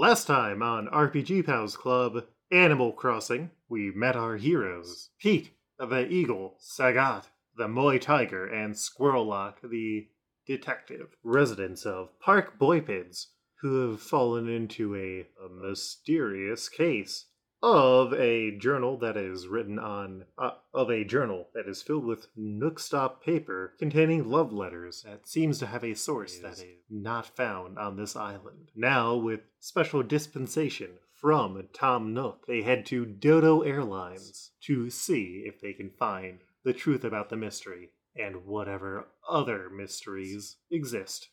Last time on RPG Pals Club Animal Crossing, we met our heroes Pete, the eagle, Sagat, the Moy Tiger, and Squirrellock, the detective, residents of Park Boypids, who have fallen into a, a mysterious case of a journal that is written on uh, of a journal that is filled with nookstop paper containing love letters that seems to have a source that is not found on this island. Now with special dispensation from tom nook they head to dodo airlines to see if they can find the truth about the mystery and whatever other mysteries exist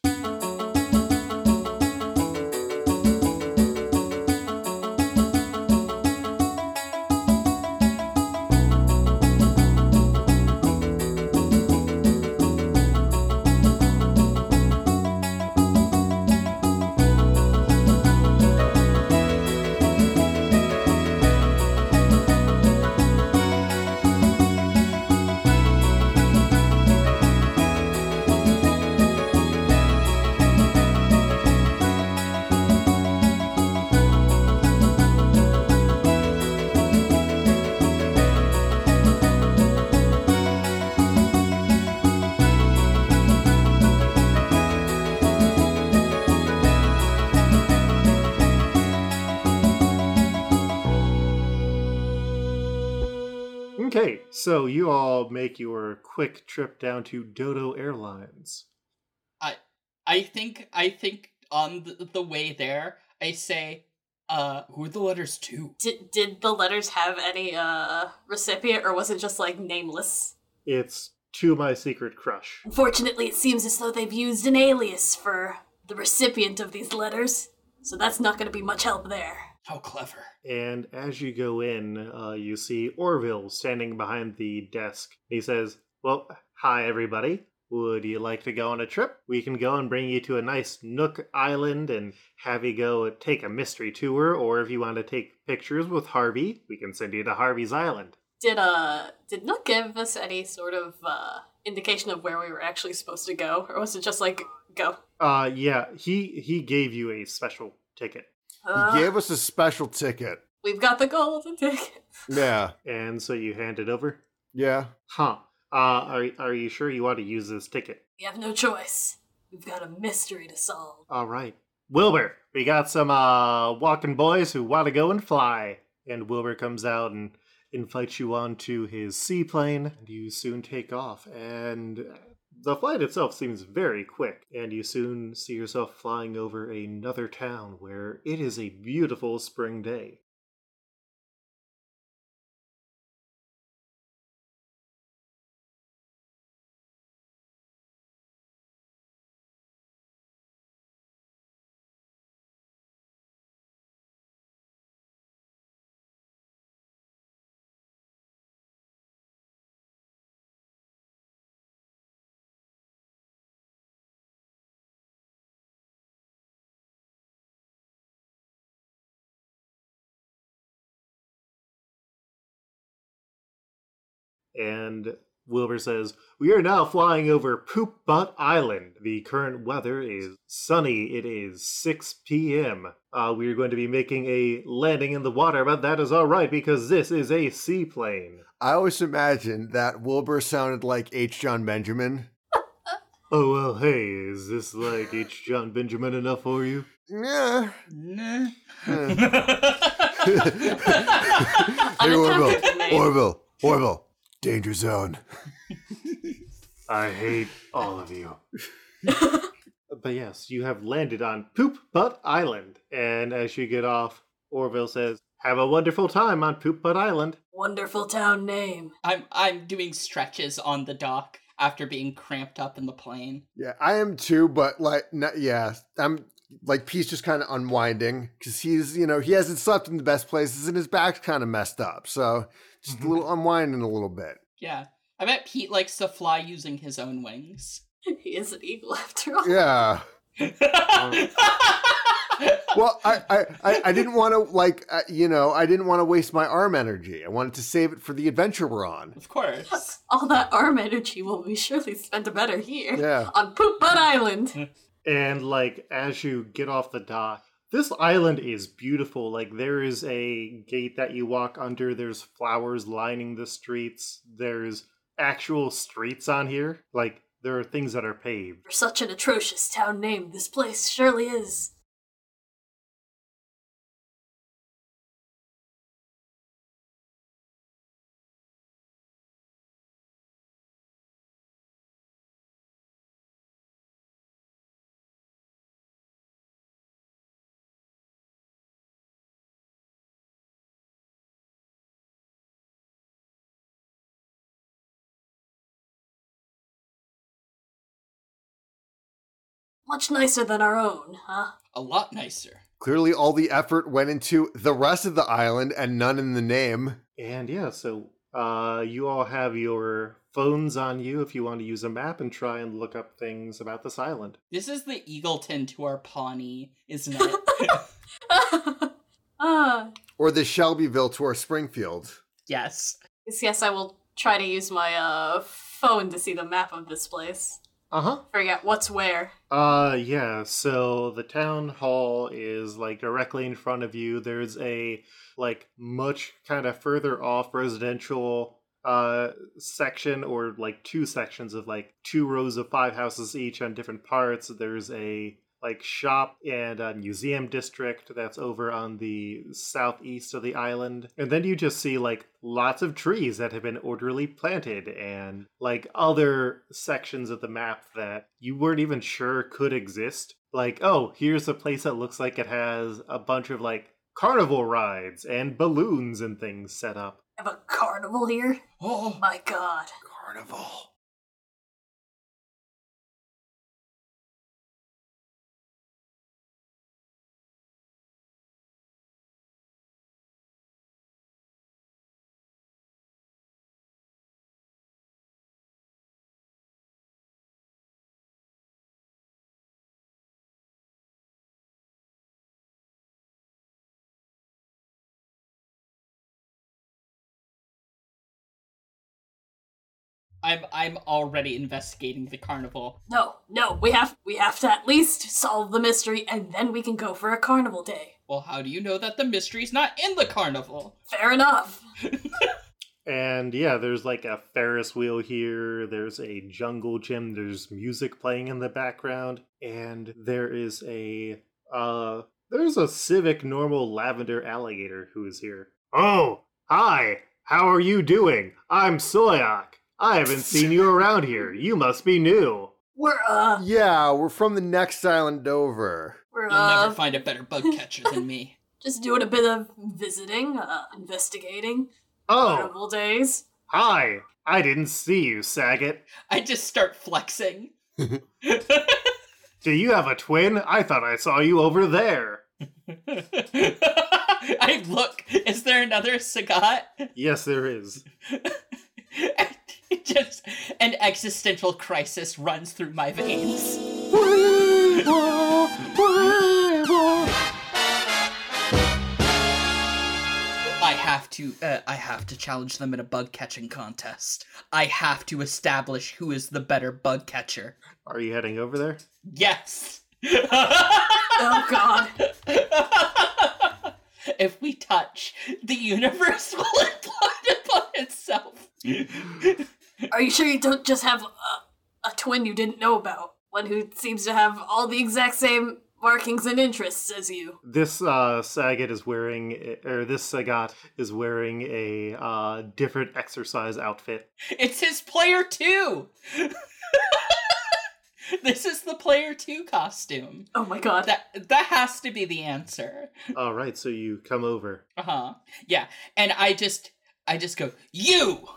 so you all make your quick trip down to Dodo Airlines. I I think I think on the, the way there, I say, uh, who are the letters to? Did did the letters have any uh recipient, or was it just like nameless? It's to my secret crush. Unfortunately, it seems as though they've used an alias for the recipient of these letters, so that's not going to be much help there. How clever. And as you go in, uh, you see Orville standing behind the desk. He says, Well, hi, everybody. Would you like to go on a trip? We can go and bring you to a nice Nook Island and have you go take a mystery tour, or if you want to take pictures with Harvey, we can send you to Harvey's Island. Did uh did Nook give us any sort of uh indication of where we were actually supposed to go, or was it just like go? Uh, yeah, he he gave you a special ticket. He gave us a special ticket. We've got the golden ticket. Yeah. And so you hand it over? Yeah. Huh. Uh, are, are you sure you want to use this ticket? We have no choice. We've got a mystery to solve. All right. Wilbur, we got some uh, walking boys who want to go and fly. And Wilbur comes out and invites you onto his seaplane. And you soon take off. And the flight itself seems very quick. And you soon see yourself flying over another town where it is a beautiful spring day. And Wilbur says, We are now flying over Poop Butt Island. The current weather is sunny. It is 6 p.m. Uh, we are going to be making a landing in the water, but that is all right because this is a seaplane. I always imagined that Wilbur sounded like H. Jon Benjamin. Oh, well, hey, is this like H. Jon Benjamin enough for you? Yeah. Nah. Hey, Unattractive Orville. Orville. Orville. Danger zone. I hate all of you. but yes, you have landed on Poop Butt Island. And as you get off, Orville says, Have a wonderful time on Poop Butt Island. Wonderful town name. I'm I'm doing stretches on the dock after being cramped up in the plane. Yeah, I am too, but like, not, yeah, I'm like, Pete's just kind of unwinding because he's, you know, he hasn't slept in the best places and his back's kind of messed up. So just a little unwinding a little bit. Yeah. I bet Pete likes to fly using his own wings. He is an eagle after all. Yeah. Well, I, I, I, I didn't want to like, uh, you know, I didn't want to waste my arm energy. I wanted to save it for the adventure we're on. of course. All that arm energy will be surely spent better here. Yeah. On Poop Butt Island. And like as you get off the dock, This island is beautiful. Like there is a gate that you walk under. There's flowers lining the streets. There's actual streets on here. Like there are things that are paved. For such an atrocious town name, this place surely is. Much nicer than our own, huh? A lot nicer. Clearly, all the effort went into the rest of the island and none in the name. And yeah, so uh, you all have your phones on you if you want to use a map and try and look up things about this island. This is the Eagleton to our Pawnee, isn't it? ah, Or the Shelbyville to our Springfield. yes. yes, yes, I will try to use my uh phone to see the map of this place. Uh huh. Forget what's where. Uh, yeah. So the town hall is like directly in front of you. There's a like much kind of further off residential uh section or like two sections of like two rows of five houses each on different parts. There's a like shop and a museum district that's over on the southeast of the island. And then you just see like lots of trees that have been orderly planted and like other sections of the map that you weren't even sure could exist. Like, oh, here's a place that looks like it has a bunch of like carnival rides and balloons and things set up. I Have a carnival here? Oh, My god. Carnival. I'm I'm already investigating the carnival. No, no, we have we have to at least solve the mystery and then we can go for a carnival day. Well, how do you know that the mystery's not in the carnival? Fair enough. And yeah, there's like a Ferris wheel here, there's a jungle gym, there's music playing in the background, and there is a uh there's a civic normal lavender alligator who is here. Oh, hi. How are you doing? I'm Soyak. I haven't seen you around here. You must be new. We're uh Yeah, we're from the next island over. we're You'll uh never find a better bug catcher than me. just doing a bit of visiting, uh investigating. Oh, Carnival days. hi. I didn't see you, Sagat. I just start flexing. Do you have a twin? I thought I saw you over there. I look. Is there another Sagat? Yes, there is. just an existential crisis runs through my veins. I have to. Uh, I have to challenge them in a bug catching contest. I have to establish who is the better bug catcher. Are you heading over there? Yes. Oh god. if we touch, the universe will implode upon itself. Are you sure you don't just have a, a twin you didn't know about? One who seems to have all the exact same markings and interests as you. This uh, Sagat is wearing, or this Sagat is wearing a uh, different exercise outfit. It's his player two. this is the player two costume. Oh my god. That that has to be the answer. All right, so you come over. Uh huh. Yeah, and I just I just go you.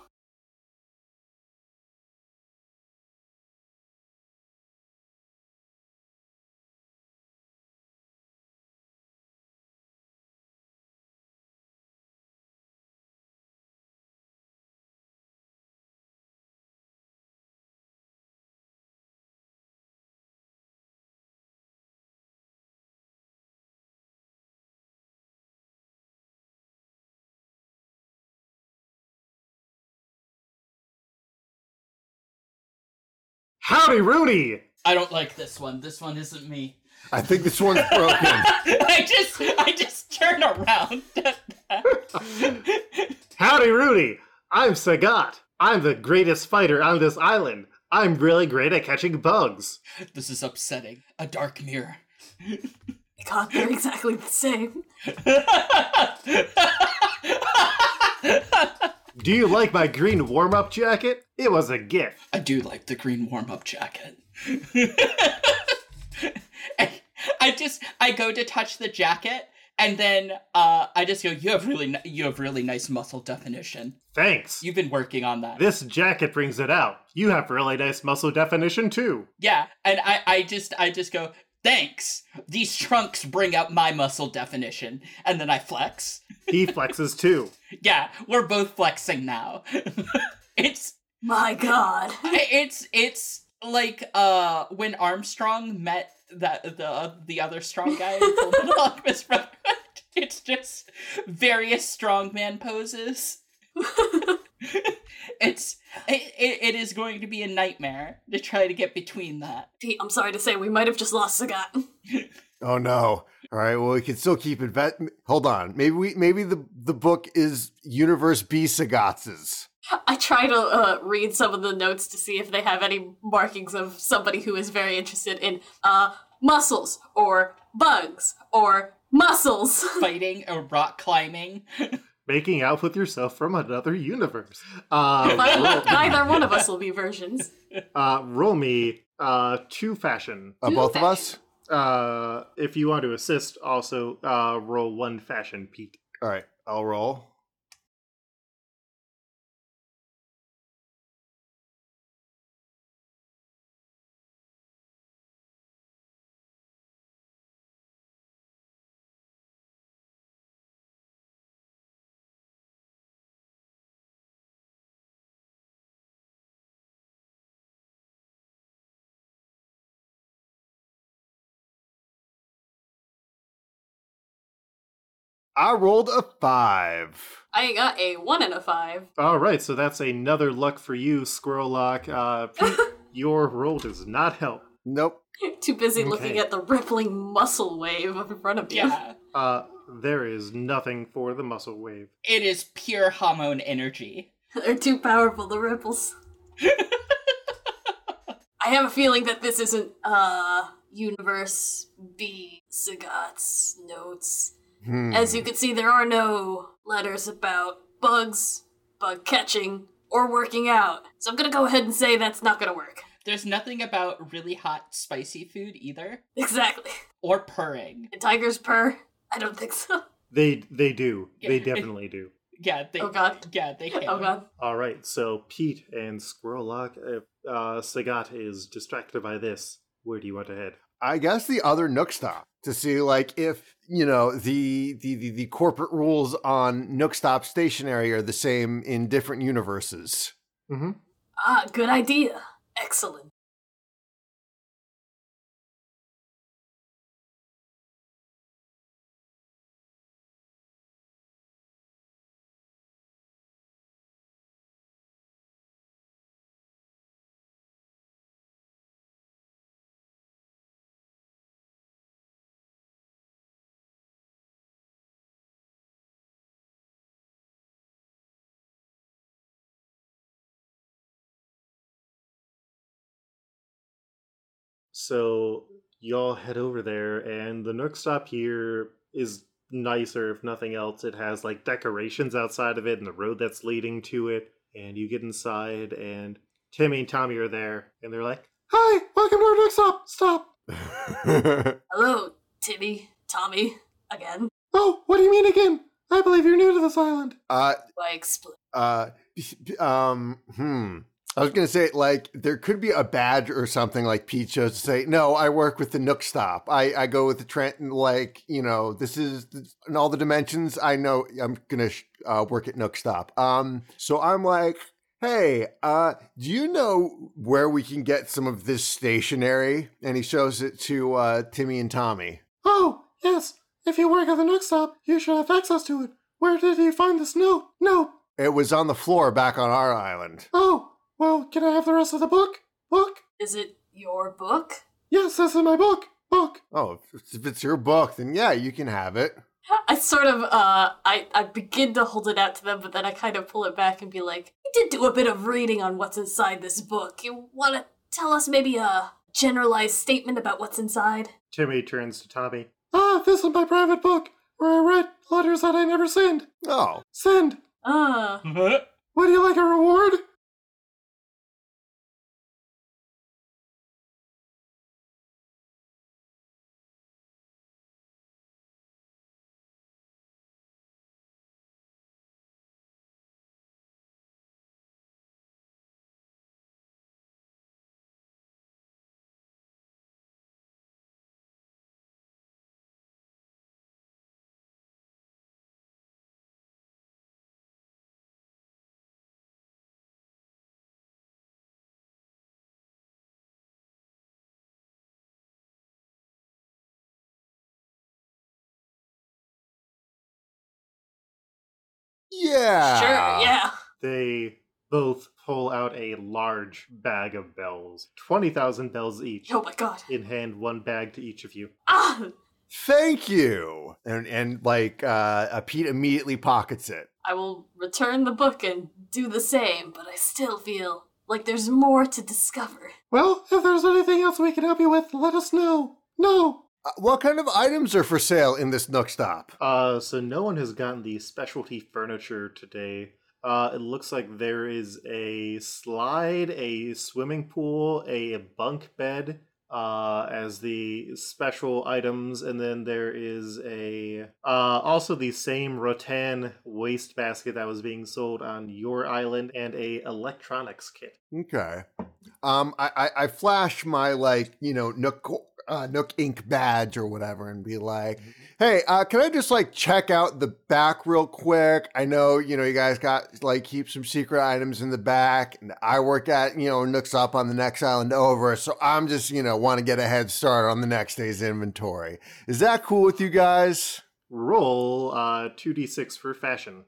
Howdy, Rudy! I don't like this one. This one isn't me. I think this one's broken. I just I just turn around. Howdy, Rudy. I'm Sagat. I'm the greatest fighter on this island. I'm really great at catching bugs. this is upsetting. A dark mirror. God, they're exactly the same. Do you like my green warm up jacket? It was a gift. I do like the green warm up jacket. I, I just I go to touch the jacket and then uh, I just go. You have really ni- you have really nice muscle definition. Thanks. You've been working on that. This jacket brings it out. You have really nice muscle definition too. yeah, and I I just I just go. Thanks. These trunks bring out my muscle definition, and then I flex. He flexes too. Yeah, we're both flexing now. it's My God. it's it's like uh when Armstrong met that the the other strong guy in Full Alchemist Brotherhood. It's just various strongman poses. it's it, it, it is going to be a nightmare to try to get between that. Pete, I'm sorry to say, we might have just lost Sagat. Oh no. All right. Well, we can still keep it. Vet- Hold on. Maybe we. Maybe the the book is Universe B Sagats's. I try to uh, read some of the notes to see if they have any markings of somebody who is very interested in uh, muscles or bugs or muscles. Fighting or rock climbing. Making out with yourself from another universe. Uh, But neither one of us will be versions. uh, roll me uh, two fashion. Uh, both of us. Uh, if you want to assist, also uh, roll one fashion, peak. All right. I'll roll. I rolled a five. I got a one and a five. All right, so that's another luck for you, Squirrel Lock. Uh, your roll does not help. Nope. Too busy looking at the rippling muscle wave up in front of you. Yeah. Uh, there is nothing for the muscle wave. It is pure hormone energy. They're too powerful, the ripples. I have a feeling that this isn't, uh, Universe B Sagat's notes. Hmm. As you can see, there are no letters about bugs, bug catching, or working out. So I'm gonna go ahead and say that's not gonna work. There's nothing about really hot spicy food either. Exactly. Or purring. And tigers purr? I don't think so. They they do. They definitely do. Yeah, they Oh god. Yeah, they can. Oh god. All right, so Pete and Squirrel Lock, if uh, Sagat is distracted by this, where do you want to head? I guess the other Nook stop to see like if you know the the the, the corporate rules on Nook stop stationery are the same in different universes. Mm-hmm. Ah, good idea. Excellent. So y'all head over there, and the Nook Stop here is nicer, if nothing else. It has like decorations outside of it and the road that's leading to it. And you get inside, and Timmy and Tommy are there, and they're like, "Hi, welcome to our Nook Stop. Stop. Hello, Timmy, Tommy, again. Oh, what do you mean again? I believe you're new to this island. uh Why explain? uh um hmm. I was gonna say like there could be a badge or something like Pete shows to say no. I work with the Nook Stop. I I go with the Trenton. Like you know this is in all the dimensions. I know I'm gonna sh- uh, work at Nook Stop. Um, so I'm like, hey, uh, do you know where we can get some of this stationery? And he shows it to uh, Timmy and Tommy. Oh, yes. If you work at the Nook Stop, you should have access to it. Where did you find this note? No. It was on the floor back on our island. Oh, well, can I have the rest of the book? Book? Is it your book? Yes, this is my book. book. Oh, if, if it's your book, then yeah, you can have it. I sort of, uh, I, I begin to hold it out to them, but then I kind of pull it back and be like, "We did do a bit of reading on what's inside this book. You want to tell us maybe a generalized statement about what's inside?" Timmy turns to Tommy. Ah, this is my private book where I write letters that I never send. Oh, Send. Ah. Uh, do you like a reward? Yeah. sure, yeah. They both pull out a large bag of bells. 20,000 bells each. Oh my god. In hand, one bag to each of you. Ah, Thank you. And and like uh, uh, Pete immediately pockets it. I will return the book and do the same, but I still feel like there's more to discover. Well, if there's anything else we can help you with, let us know. No. Uh, what kind of items are for sale in this Nook stop? Uh, so no one has gotten the specialty furniture today. Uh, it looks like there is a slide, a swimming pool, a bunk bed, uh, as the special items, and then there is a uh, also the same rattan waste basket that was being sold on your island, and a electronics kit. Okay. Um, I, I, I flash my like you know Nook uh, Nook Inc. badge or whatever, and be like, "Hey, uh, can I just like check out the back real quick? I know you know you guys got like keep some secret items in the back, and I work at you know Nook's up on the next island over, so I'm just you know want to get a head start on the next day's inventory. Is that cool with you guys?" Roll uh, 2d6 for fashion.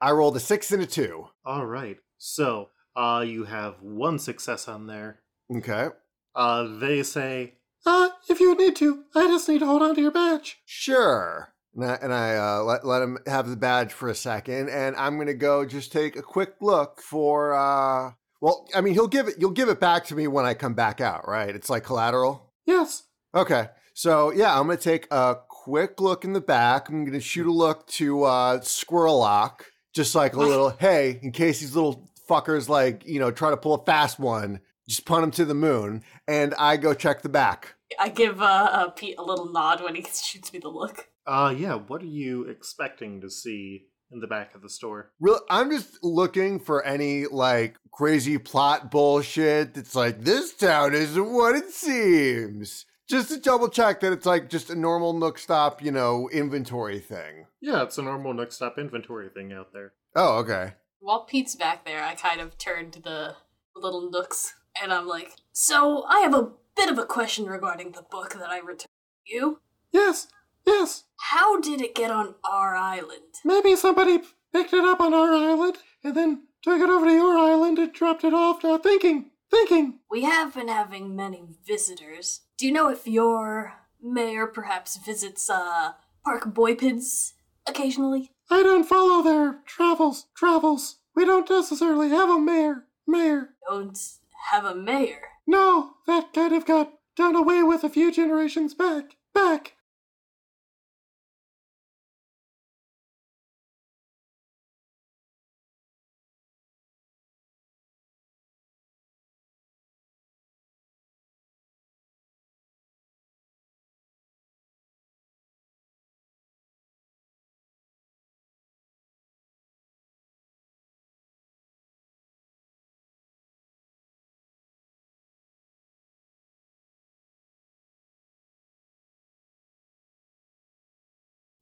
I rolled a six and a two. All right. So, uh, you have one success on there. Okay. Uh, they say, uh, if you need to, I just need to hold on to your badge. Sure. And I, and I uh, let, let him have the badge for a second, and I'm gonna go just take a quick look for. Uh, well, I mean, he'll give it. You'll give it back to me when I come back out, right? It's like collateral. Yes. Okay. So yeah, I'm gonna take a quick look in the back. I'm gonna shoot a look to uh, Squirrel Lock, just like a little hey, in case these little fuckers like you know try to pull a fast one, just punt them to the moon. And I go check the back. I give uh, uh, Pete a little nod when he shoots me the look. Uh, yeah, what are you expecting to see in the back of the store? Real, I'm just looking for any like crazy plot bullshit that's like this town isn't what it seems. Just to double check that it's like just a normal Nook Stop, you know, inventory thing. Yeah, it's a normal next stop inventory thing out there. Oh, okay. While Pete's back there, I kind of turn to the little nooks and I'm like, So, I have a bit of a question regarding the book that I returned to you. Yes, yes. How did it get on our island? Maybe somebody picked it up on our island and then took it over to your island and dropped it off. Uh, thinking, thinking. We have been having many visitors. Do you know if your mayor perhaps visits uh Park Boypids occasionally? I don't follow their travels, travels. We don't necessarily have a mayor, mayor. Don't have a mayor. No, that kind of got done away with a few generations back, back.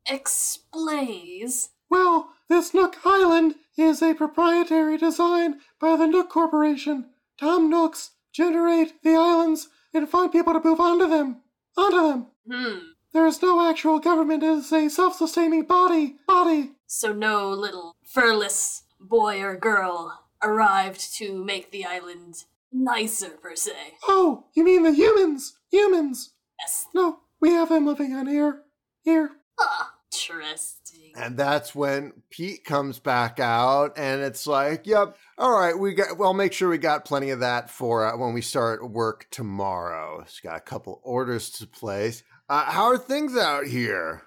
Explains. Well, this Nook Island is a proprietary design by the Nook Corporation. Tom Nooks generate the islands and find people to move onto them. Onto them. Hmm. There is no actual government. It is a self-sustaining body. Body. So no little furless boy or girl arrived to make the island nicer, per se. Oh, you mean the humans? Humans. Yes. No, we have them living on here. Here. Ah, interesting. And that's when Pete comes back out, and it's like, "Yep, all right, we got. Well, make sure we got plenty of that for uh, when we start work tomorrow. He's got a couple orders to place. Uh, how are things out here?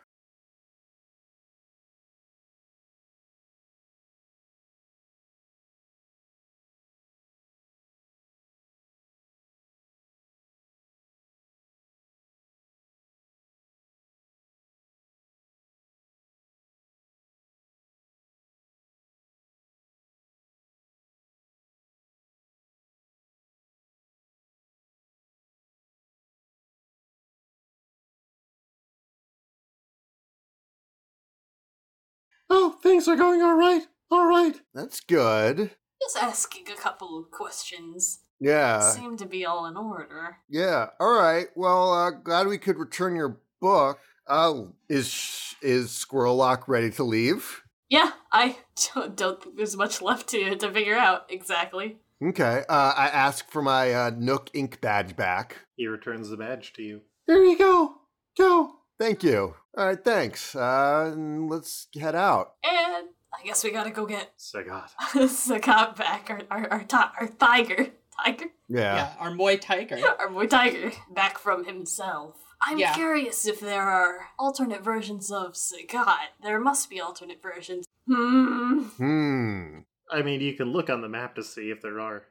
Things are going all right. All right. That's good. Just asking a couple of questions. Yeah, Seem to be all in order. yeah. All right. Well, uh, glad we could return your book. Uh, is is Squirrel Lock ready to leave? Yeah, I don't, don't think there's much left to to figure out exactly. Okay. Uh, I ask for my uh, Nook Inc. badge back. He returns the badge to you. There you go. Go. Thank you. All right, thanks. Uh, let's head out. And I guess we gotta go get Sagat. Sagat back, our our our, ti- our tiger, tiger, Yeah. Yeah, our Moy Tiger. our boy tiger, back from himself. I'm Yeah. curious if there are alternate versions of Sagat. There must be alternate versions. Hmm. Hmm. I mean, you can look on the map to see if there are.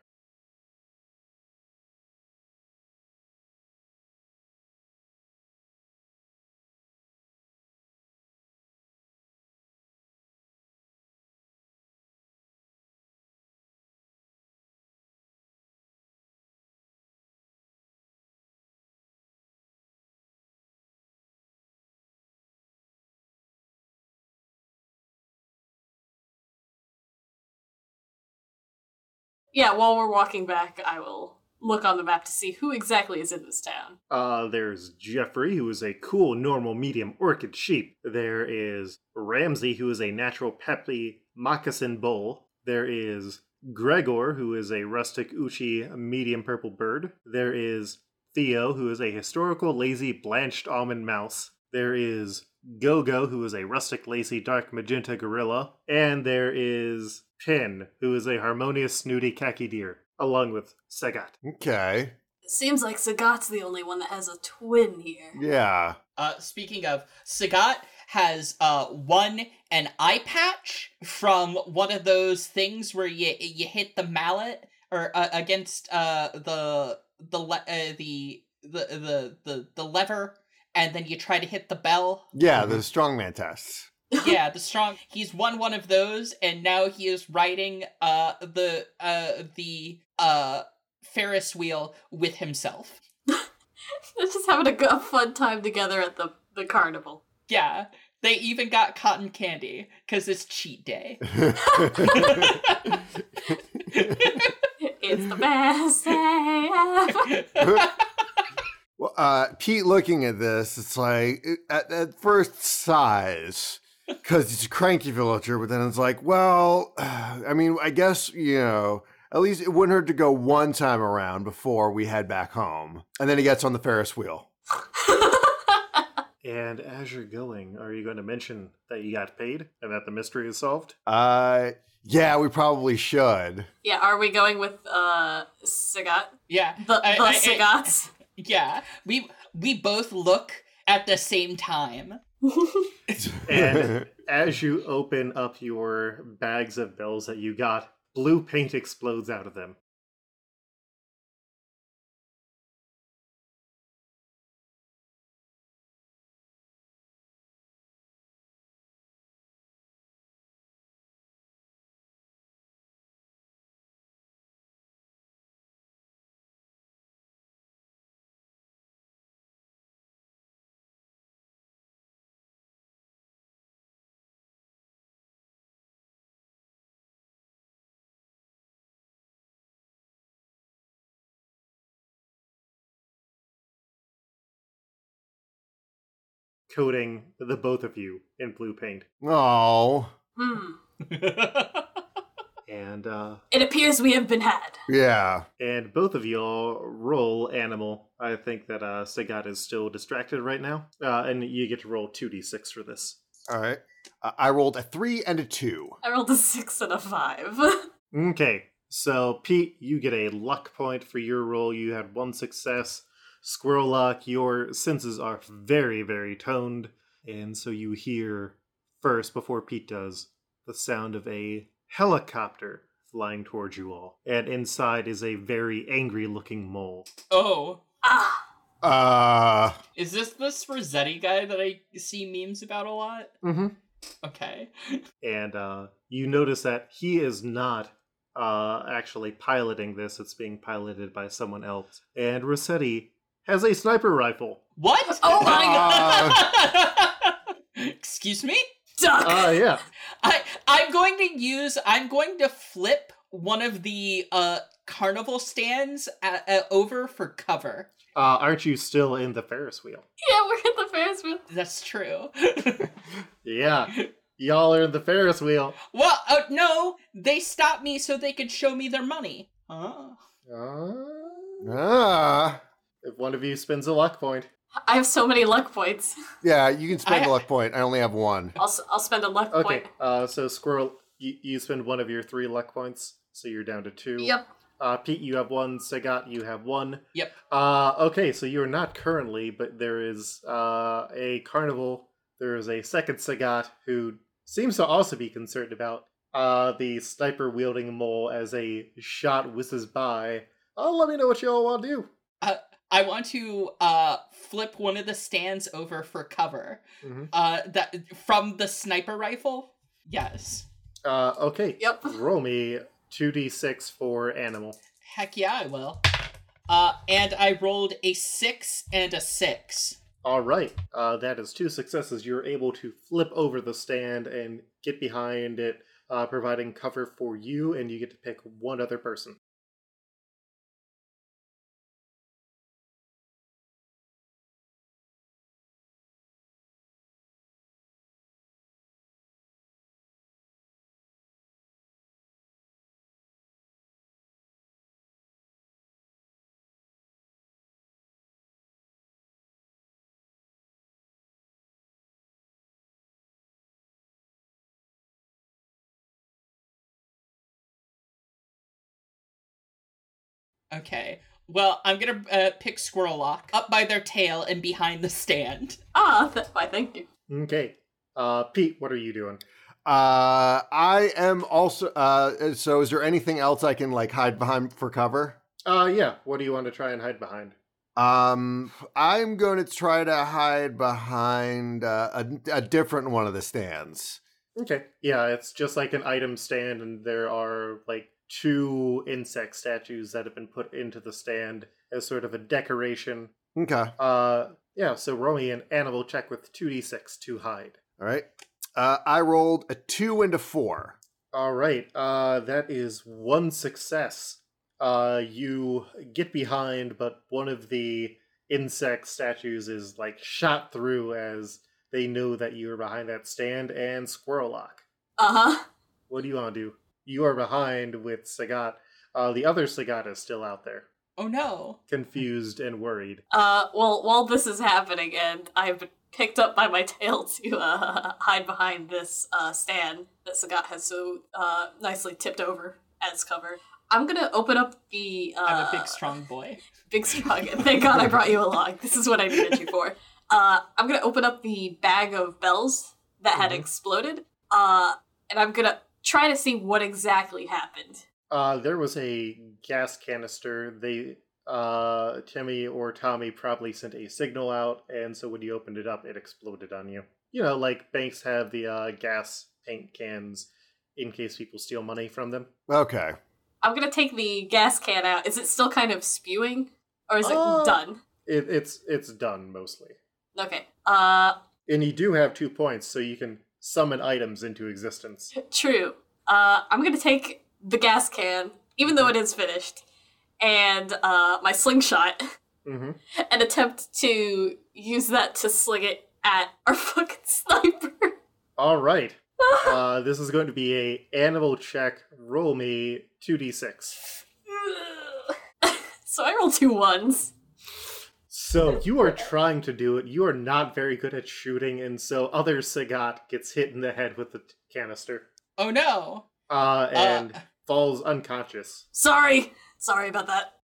Yeah, while we're walking back, I will look on the map to see who exactly is in this town. Uh, there's Jeffrey, who is a cool, normal, medium orchid sheep. There is Ramsey, who is a natural, peppy moccasin bull. There is Gregor, who is a rustic Uchi medium purple bird. There is Theo, who is a historical, lazy, blanched almond mouse. There is Gogo, who is a rustic, lazy, dark magenta gorilla. And there is Pin, who is a harmonious, snooty khaki deer, along with Sagat. Okay. It seems like Sagat's the only one that has a twin here. Yeah. Uh, speaking of, Sagat has uh one an eye patch from one of those things where you you hit the mallet or uh, against uh the the le- uh, the the the the the lever and then you try to hit the bell. Yeah, the strongman tests. Yeah, the strong. He's won one of those, and now he is riding uh the uh the uh Ferris wheel with himself. They're just having a, good, a fun time together at the, the carnival. Yeah, they even got cotton candy because it's cheat day. It's the best day ever. Well, uh, Pete looking at this, it's like at, at first sighs because he's a cranky villager, but then it's like, well, I mean, I guess you know, at least it wouldn't hurt to go one time around before we head back home. And then he gets on the Ferris wheel. And as you're going, are you going to mention that you got paid and that the mystery is solved? Uh, yeah, we probably should. yeah, are we going with uh Sagat? Yeah, The, I- the I- I- Sagats? yeah. We we both look at the same time. And as you open up your bags of bells that you got, blue paint explodes out of them. Coating the both of you in blue paint. Oh, Hmm. And uh, It appears we have been had. yeah. and both of y'all roll animal. I think that uh, Sagat is still distracted right now, uh, and you get to roll two d six for this. All right. Uh, I rolled a three and a two. I rolled a six and a five. Okay, so Pete, you get a luck point for your roll. You had one success. Squirrel Lock, your senses are very, very toned, and so you hear first, before Pete does, the sound of a helicopter flying towards you all. And inside is a very angry looking mole. oh, ah, Uh, is this this Resetti guy that I see memes about a lot? Mm-hmm. Okay. And uh, you notice that he is not uh, actually piloting this, it's being piloted by someone else. And Resetti has a sniper rifle. What? Oh my god! Excuse me? duck. Ah, yeah. I I'm going to use I'm going to flip one of the uh carnival stands uh uh over for cover. Uh, aren't you still in the Ferris wheel? yeah, we're in the Ferris wheel. That's true. Yeah. Y'all are in the Ferris wheel. well, uh, no, they stopped me so they could show me their money. Oh. Uh, ah. If one of you spends a luck point. I have so many luck points. Yeah, you can spend I- a luck point. I only have one. I'll, s- I'll spend a luck Okay, point. uh, so Squirrel, you, you spend one of your three luck points, so you're down to two. Yep. Uh, Pete, you have one. Sagat, you have one. Yep. Uh, okay, so you're not currently, but there is uh, a carnival. There is a second Sagat who seems to also be concerned about uh, the sniper wielding mole as a shot whizzes by. Oh, let me know what y'all want to do. I want to uh flip one of the stands over for cover. Mhm. Uh that from the sniper rifle? Yes. Uh, okay. Yep. Roll me 2d6 for animal. Heck yeah, I will. Uh and I rolled a 6 and a 6. All right. Uh, that is two successes. You're able to flip over the stand and get behind it, uh, providing cover for you, and you get to pick one other person. Okay. Well, I'm going to uh, pick Squirrel Lock up by their tail and behind the stand. Ah, th- why, thank you. Okay. Uh, Pete, what are you doing? Uh, I am also. Uh, so is there anything else I can like hide behind for cover? Uh, yeah. What do you want to try and hide behind? Um, I'm going to try to hide behind uh, a, a different one of the stands. Okay. Yeah, it's just like an item stand, and there are like two insect statues that have been put into the stand as sort of a decoration. Okay. Uh, yeah. So roll me an animal check with two d6 to hide. All right. Uh, I rolled a two and a four. All right. Uh, that is one success. Uh, you get behind, but one of the insect statues is like shot through as they know that you are behind that stand and Squirrel Lock. Uh huh. What do you want to do? You are behind with Sagat. Uh, the other Sagat is still out there, Oh no. confused and worried. Uh, well, while this is happening, and I've been picked up by my tail to uh, hide behind this uh, stand that Sagat has so uh, nicely tipped over as cover, I'm gonna open up the. Uh, I'm a big strong boy. Big strong. Thank God I brought you along. This is what I needed you for. Uh, I'm gonna open up the bag of bells that had Mhm. exploded, uh, and I'm gonna try to see what exactly happened. Uh, there was a gas canister. They, uh, Timmy or Tommy probably sent a signal out, and so when you opened it up, it exploded on you. You know, like banks have the uh, gas paint cans in case people steal money from them. Okay. I'm gonna take the gas can out. Is it still kind of spewing, or is it Uh, done? It, it's it's done mostly, Okay. Uh, and you do have two points, so you can summon items into existence. true. Uh, I'm gonna take the gas can, even though it is finished, and uh, my slingshot, hmm and attempt to use that to sling it at our fucking sniper. All right. Uh, this is going to be a animal check. Roll me two d six. so I roll two ones. So you are trying to do it. You are not very good at shooting, and so other Sagat gets hit in the head with the canister, Oh no. uh, and Uh. falls unconscious. Sorry. Sorry about that.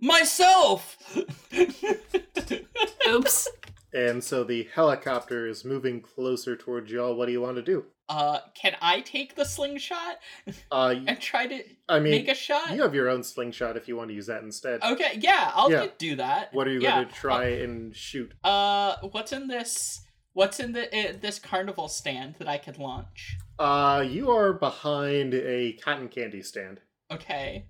Myself. Oops. And so the helicopter is moving closer towards y'all. What do you want to do? uh, can I take the slingshot Uh, y- and try to I mean, make a shot? you have your own slingshot if you want to use that instead. Okay, yeah, I'll Yeah. do that. What are you Yeah, going to try and shoot? Uh, what's in this? What's in the uh, this carnival stand that I could launch? Uh, you are behind a cotton candy stand. Okay,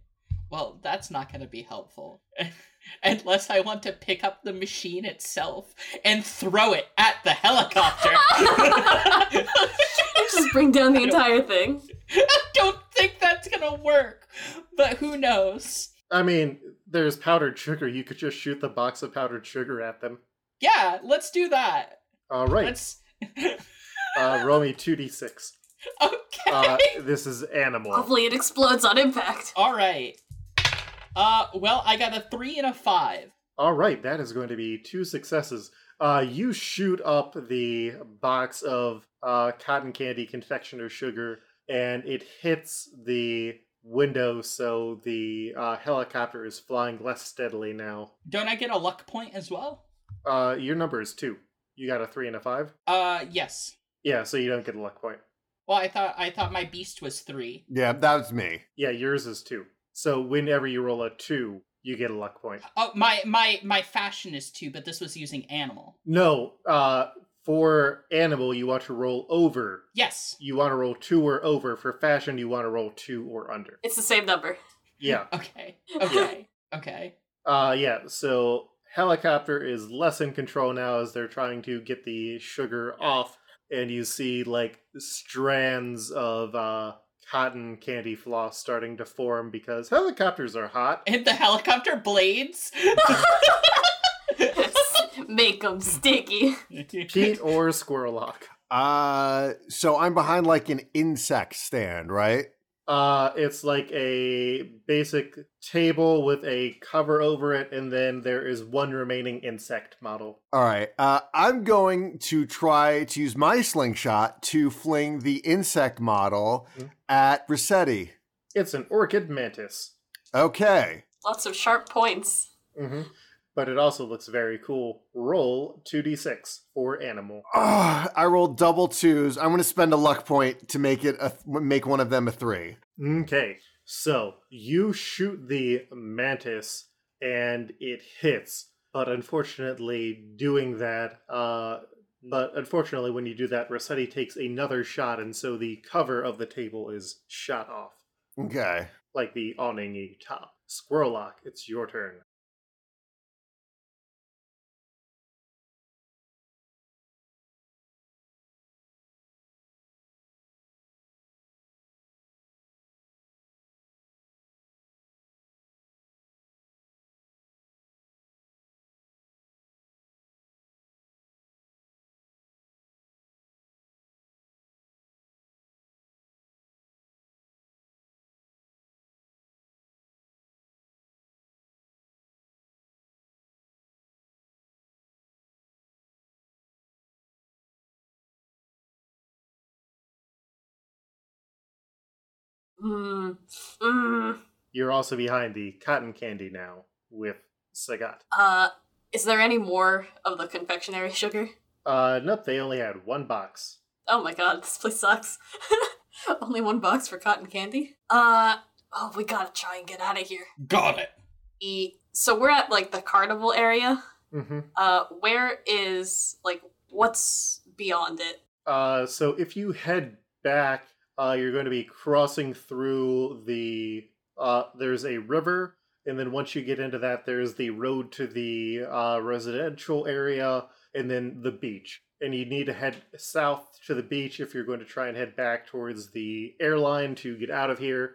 well that's not going to be helpful unless I want to pick up the machine itself and throw it at the helicopter. Just bring down the entire thing. I don't think that's gonna work, but who knows? I mean, there's powdered sugar. You could just shoot the box of powdered sugar at them. Yeah, let's do that. All right. Let's. Uh, roll me 2d6. okay. Uh, this is animal. Hopefully it explodes on impact. All right. Uh, well, I got a three and a five. All right, that is going to be two successes. Uh, you shoot up the box of uh, cotton candy confectioner sugar, and it hits the window, so the uh, helicopter is flying less steadily now. Don't I get a luck point as well? Uh, your number is two. You got a three and a five. Uh, yes. Yeah, so you don't get a luck point. Well, I thought I thought my beast was three. Yeah, that was me. Yeah, yours is two. So whenever you roll a two, you get a luck point. Oh, my my my fashion is two, but this was using animal. No, uh, for animal, you want to roll over. Yes. You want to roll two or over. For fashion, you want to roll two or under. It's the same number. Yeah. Okay. Okay. okay. Uh, yeah. So helicopter is less in control now as they're trying to get the sugar off, and you see like strands of uh cotton candy floss starting to form because helicopters are hot. And the helicopter blades. Make them sticky. Pete or Squirrellock. Uh, so I'm behind like an insect stand, right? Uh, it's like a basic table with a cover over it, and then there is one remaining insect model. All right. Uh, I'm going to try to use my slingshot to fling the insect model Mhm. at Resetti. It's an orchid mantis. Okay. Lots of sharp points. hmm But it also looks very cool. Roll 2d6 for animal. Ah, I rolled double twos. I'm going to spend a luck point to make it a make one of them a three. Okay, so you shoot the mantis and it hits, but unfortunately, doing that, uh, but unfortunately, when you do that, Resetti takes another shot, and so the cover of the table is shot off, Okay. like the awningy top. Squirrellock, it's your turn. Hmm. Mm. You're also behind the cotton candy now with Sagat. Uh, is there any more of the confectionery sugar? Uh, nope, they only had one box. Oh my god, this place sucks. Only one box for cotton candy. Uh oh, we gotta try and get out of here. Got it. E- so we're at like the carnival area. Mm-hmm. Uh, where is like what's beyond it? Uh, so if you head back, uh, you're going to be crossing through the. Uh, there's a river, and then once you get into that, there's the road to the uh, residential area, and then the beach. And you need to head south to the beach if you're going to try and head back towards the airline to get out of here.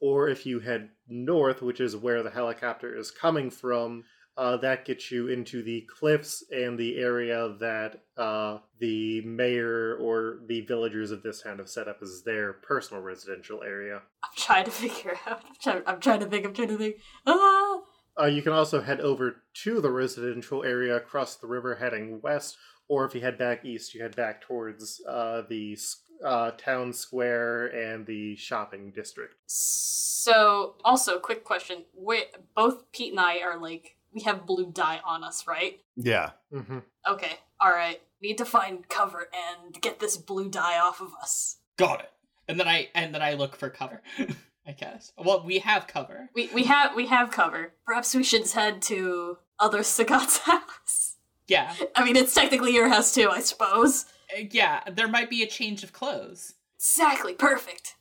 Or if you head north, which is where the helicopter is coming from, uh, that gets you into the cliffs and the area that uh, the mayor or the villagers of this town have set up as their personal residential area. I'm trying to figure out. I'm trying, I'm trying to think. I'm trying to think. Ah, Uh, you can also head over to the residential area across the river heading west, or if you head back east, you head back towards uh, the uh, town square and the shopping district. so also quick question. We both Pete and I are like we have blue dye on us, right? Yeah. Mm-hmm. Okay, all right. Need to find cover and get this blue dye off of us. Got it. And then I and then I look for cover. I guess. Well, we have cover. We we have we have cover. Perhaps we should head to other Sagat's house. Yeah. I mean, it's technically your house too, I suppose. Uh, Yeah, there might be a change of clothes. Exactly, perfect.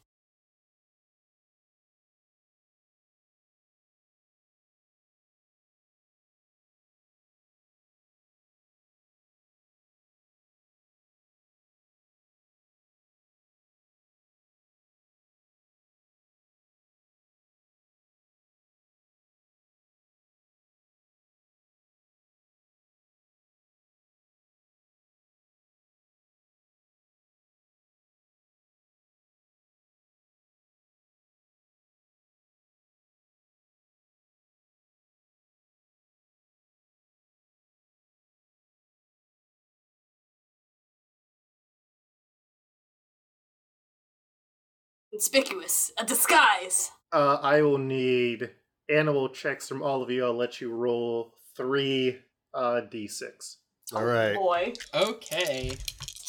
Conspicuous, a disguise. Uh, I will need animal checks from all of you. I'll let you roll three uh, d6. All right. Boy, Okay.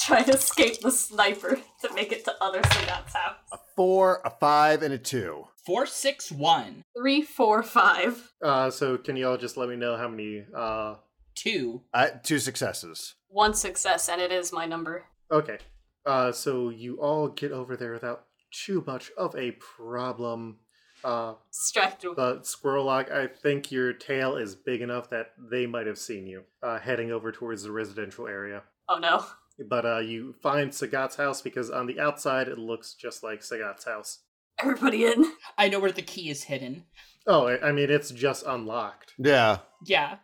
try to escape the sniper to make it to other Sagat's house. A four, a five, and a two. Four six one Three, four, five. Uh, so can you all just let me know how many? Uh, two. Uh, two successes. One success, and it is my number. okay. Uh, so you all get over there without too much of a problem. Uh, Distracted. but Squirrellock, I think your tail is big enough that they might have seen you uh, heading over towards the residential area. Oh no. But uh, you find Sagat's house because on the outside it looks just like Sagat's house. Everybody in. I know where the key is hidden. Oh, I I mean, it's just unlocked. Yeah. Yeah,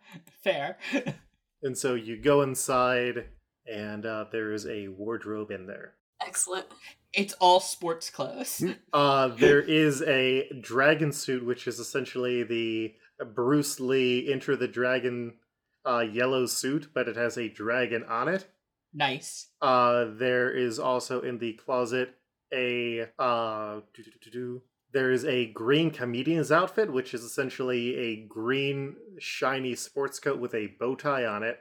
fair. And so you go inside, and uh, there is a wardrobe in there. Excellent. it's all sports clothes. Uh, there is a dragon suit, which is essentially the Bruce Lee Enter the Dragon uh, yellow suit, but it has a dragon on it. nice. Uh, there is also in the closet a uh, there is a green comedian's outfit, which is essentially a green shiny sports coat with a bow tie on it.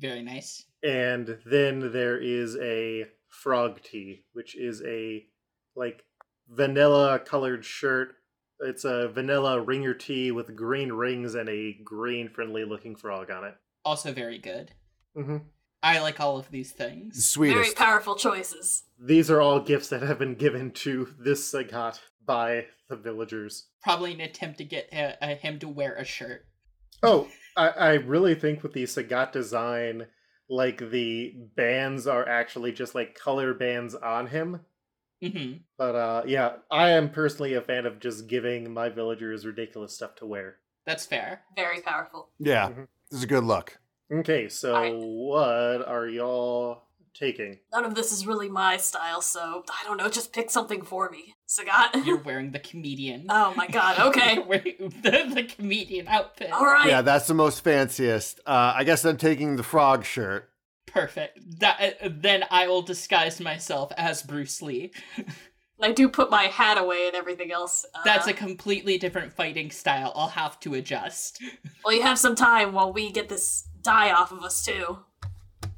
Very nice. and then there is a frog tee which is a like vanilla colored shirt it's a vanilla ringer tee with green rings and a green friendly looking frog on it Also very good. hmm I like all of these things. Sweet. Very powerful choices. these are all gifts that have been given to this sagat by the villagers Probably an attempt to get uh, uh, him to wear a shirt. oh I, I really think with the sagat design like the bands are actually just like color bands on him hmm But uh yeah, I am personally a fan of just giving my villagers ridiculous stuff to wear. That's fair. Very powerful. Yeah. Mhm. This is a good look. Okay, so Alright. what are y'all taking? None of this is really my style, so I don't know, just pick something for me. Sagat? You're wearing the comedian. oh my god, okay. You're wearing the, the comedian outfit. Alright. Yeah, that's the most fanciest. Uh, I guess I'm taking the frog shirt. Perfect. That uh, then I will disguise myself as Bruce Lee. I do put my hat away and everything else. Uh, That's a completely different fighting style. I'll have to adjust. Well, you have some time while we get this dye off of us, too.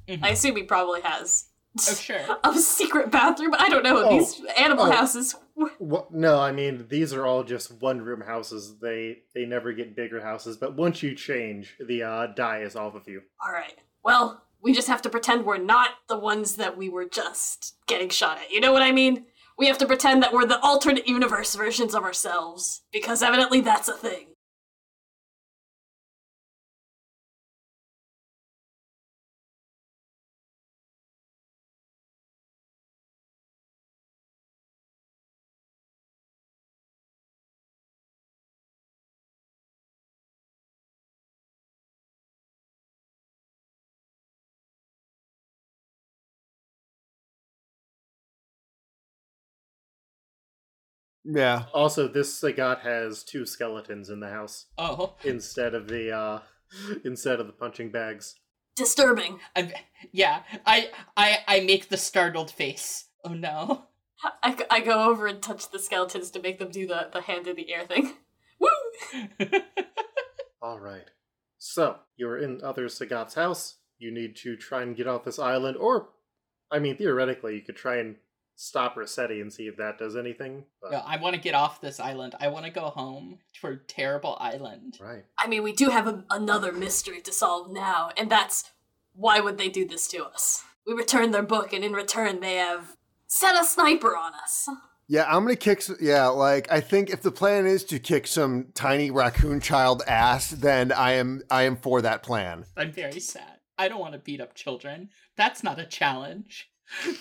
Mhm. I assume he probably has. Oh sure. A secret bathroom? I don't know. Oh. These animal Oh. houses. What? No, I mean these are all just one-room houses. They they never get bigger houses. But once you change, the uh, dye is off of you. Alright. Well, we just have to pretend we're not the ones that we were just getting shot at. You know what I mean? We have to pretend that we're the alternate universe versions of ourselves. Because evidently that's a thing. Yeah. Also, this Sagat has two skeletons in the house Oh, instead of the uh instead of the punching bags. Disturbing. I'm, yeah. I I I make the startled face. Oh no. I, I go over and touch the skeletons to make them do the, the hand in the air thing. Woo! All right. So you're in other Sagat's house. You need to try and get off this island, or, I mean, theoretically, you could try and stop Resetti and see if that does anything. But, No, I want to get off this island. I want to go home to terrible island. right. I mean, we do have a, another mystery to solve now, and that's why would they do this to us? We return their book, and in return, they have set a sniper on us. Yeah, I'm gonna kick. s- Yeah, like I think if the plan is to kick some tiny raccoon child ass, then I am I am for that plan. I'm very sad. I don't want to beat up children. That's not a challenge.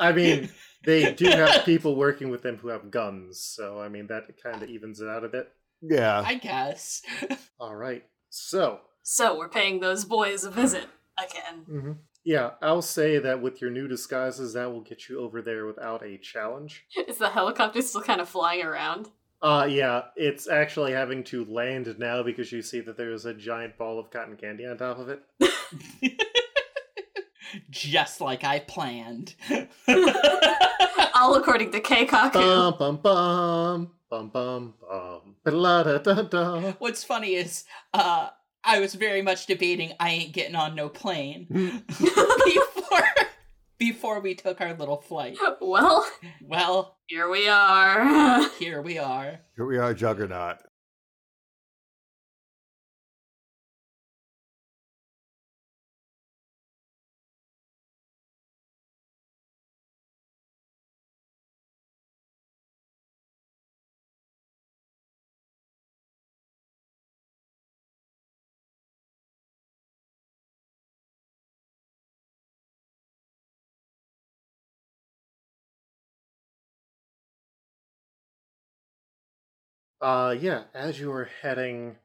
I mean, they do have people working with them who have guns, so I mean that kind of evens it out a bit. Yeah, I guess. All right. So, So we're paying those boys a visit again. yeah, I'll say that with your new disguises, that will get you over there without a challenge. Is the helicopter still kind of flying around? Uh, yeah, it's actually having to land now because you see that there's a giant ball of cotton candy on top of it. Just like I planned. All according to Keikaku. Bum bum bum bum bum bum. Ba-da-da-da-da. What's funny is, uh, I was very much debating I ain't getting on no plane before before we took our little flight. well, Well, here we are. here we are. here we are, Juggernaut. Uh, yeah, as you are heading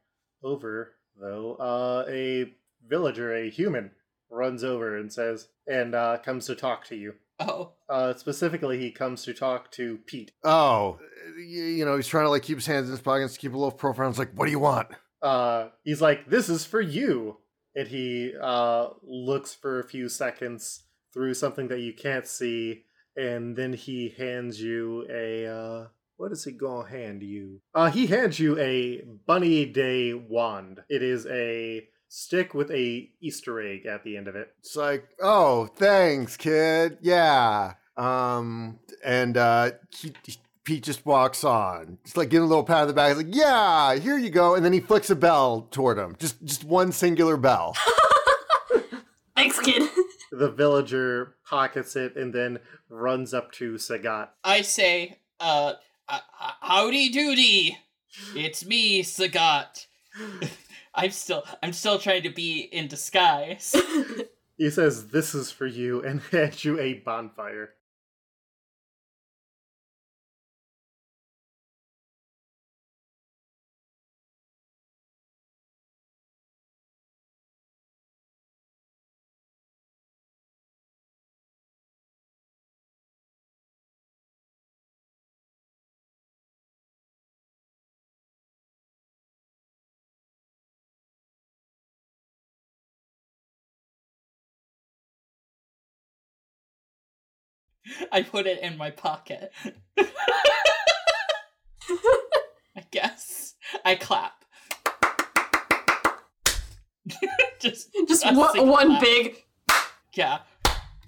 over, though, uh, a villager, a human, runs over and says, and uh, comes to talk to you. Oh, Uh, specifically, he comes to talk to Pete. Oh, y- you know he's trying to like keep his hands in his pockets, keep a little profile. It's like, what do you want? Uh, he's like, "This is for you," and he uh looks for a few seconds through something that you can't see, and then he hands you a uh. What is he gonna hand you? Uh, he hands you a Bunny Day wand. It is a stick with a Easter egg at the end of it. It's like, oh, thanks, kid. Yeah. Um, and uh, he, he- Pete just walks on. It's like getting a little pat on the back. He's like, yeah, here you go. And then he flicks a bell toward him. Just, just one singular bell. Thanks, kid. The villager pockets it and then runs up to Sagat. I say, uh, uh, uh, howdy doody. It's me, Sagat. I'm still, I'm still trying to be in disguise. He says, "This is for you," and hands you a bonfire. I put it in my pocket. I guess. I clap. just Just a one, one clap. big. yeah.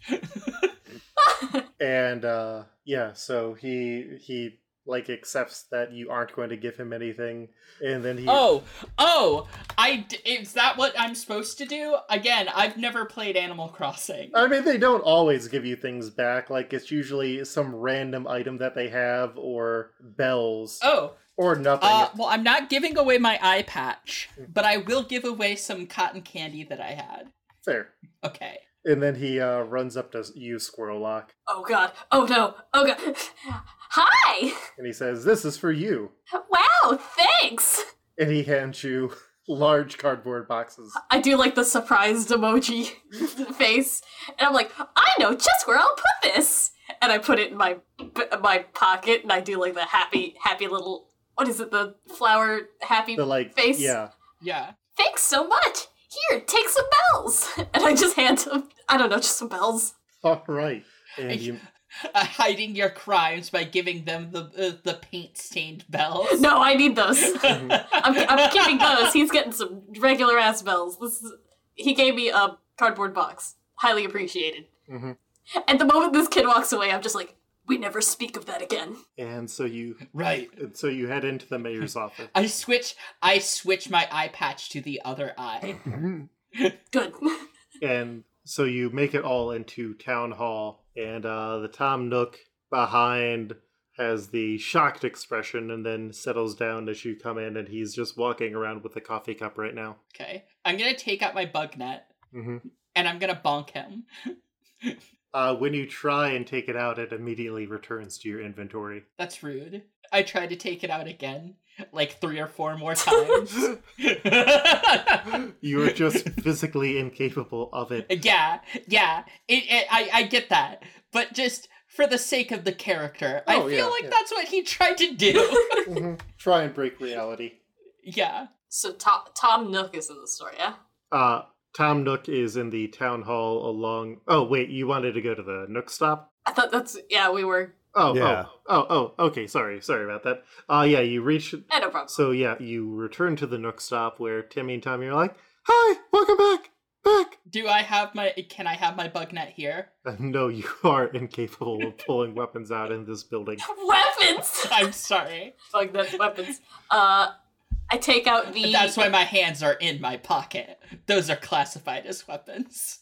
and uh yeah so he he like accepts that you aren't going to give him anything and then he Oh, oh, I d- is that what I'm supposed to do? Again, I've never played Animal Crossing. I mean, they don't always give you things back. Like, it's usually some random item that they have, or bells, Oh, or nothing. uh, well, I'm not giving away my eye patch, but I will give away some cotton candy that I had. Fair. Okay. And then he uh, runs up to you, Squirrel Lock, Oh god. Oh no. Oh god. Hi. and he says, This is for you. Wow. Thanks. And he hands you large cardboard boxes. I do like the surprised emoji face, and I'm like, I know just where I'll put this, and I put it in my my pocket, and I do like the happy happy little what is it the flower happy The, like, face. yeah. Yeah. Thanks so much. Here, take some bells, and I just hand him I don't know just some bells. All right. And you, Uh, hiding your crimes by giving them the uh, the paint stained bells. No, I need those. I'm, I'm keeping those. He's getting some regular ass bells. This is, he gave me a cardboard box. Highly appreciated. Mhm. And the moment this kid walks away, I'm just like, we never speak of that again. and so you, Right. and so you head into the mayor's office. I switch. I switch my eye patch to the other eye. Good. and so you make it all into town hall and uh, the tom nook behind has the shocked expression and then settles down as you come in and he's just walking around with a coffee cup right now Okay. I'm gonna take out my bug net hmm and I'm gonna bonk him. uh, when you try and take it out it immediately returns to your inventory That's rude. I tried to take it out again, like three or four more times. you are just physically incapable of it yeah, yeah. It, it, I, I get that, but just for the sake of the character, I Oh, feel yeah, like yeah. that's what he tried to do. Mhm. try and break reality yeah. so Tom, Tom Nook is in the story, yeah? uh, tom nook is in the town hall along oh wait you wanted to go to the nook stop I thought that's, yeah, we were, Oh, Yeah. oh, oh, oh, okay. Sorry, sorry about that. Uh, yeah, you reach. eh, no problem. So yeah, you return to the Nook stop where Timmy and Tommy are like, "Hi, welcome back, back." Do I have my? Can I have my bug net here? Uh, no, you are incapable of pulling weapons out in this building. Weapons! I'm sorry. Fuck, that's weapons. Uh, I take out the. That's why my hands are in my pocket. Those are classified as weapons.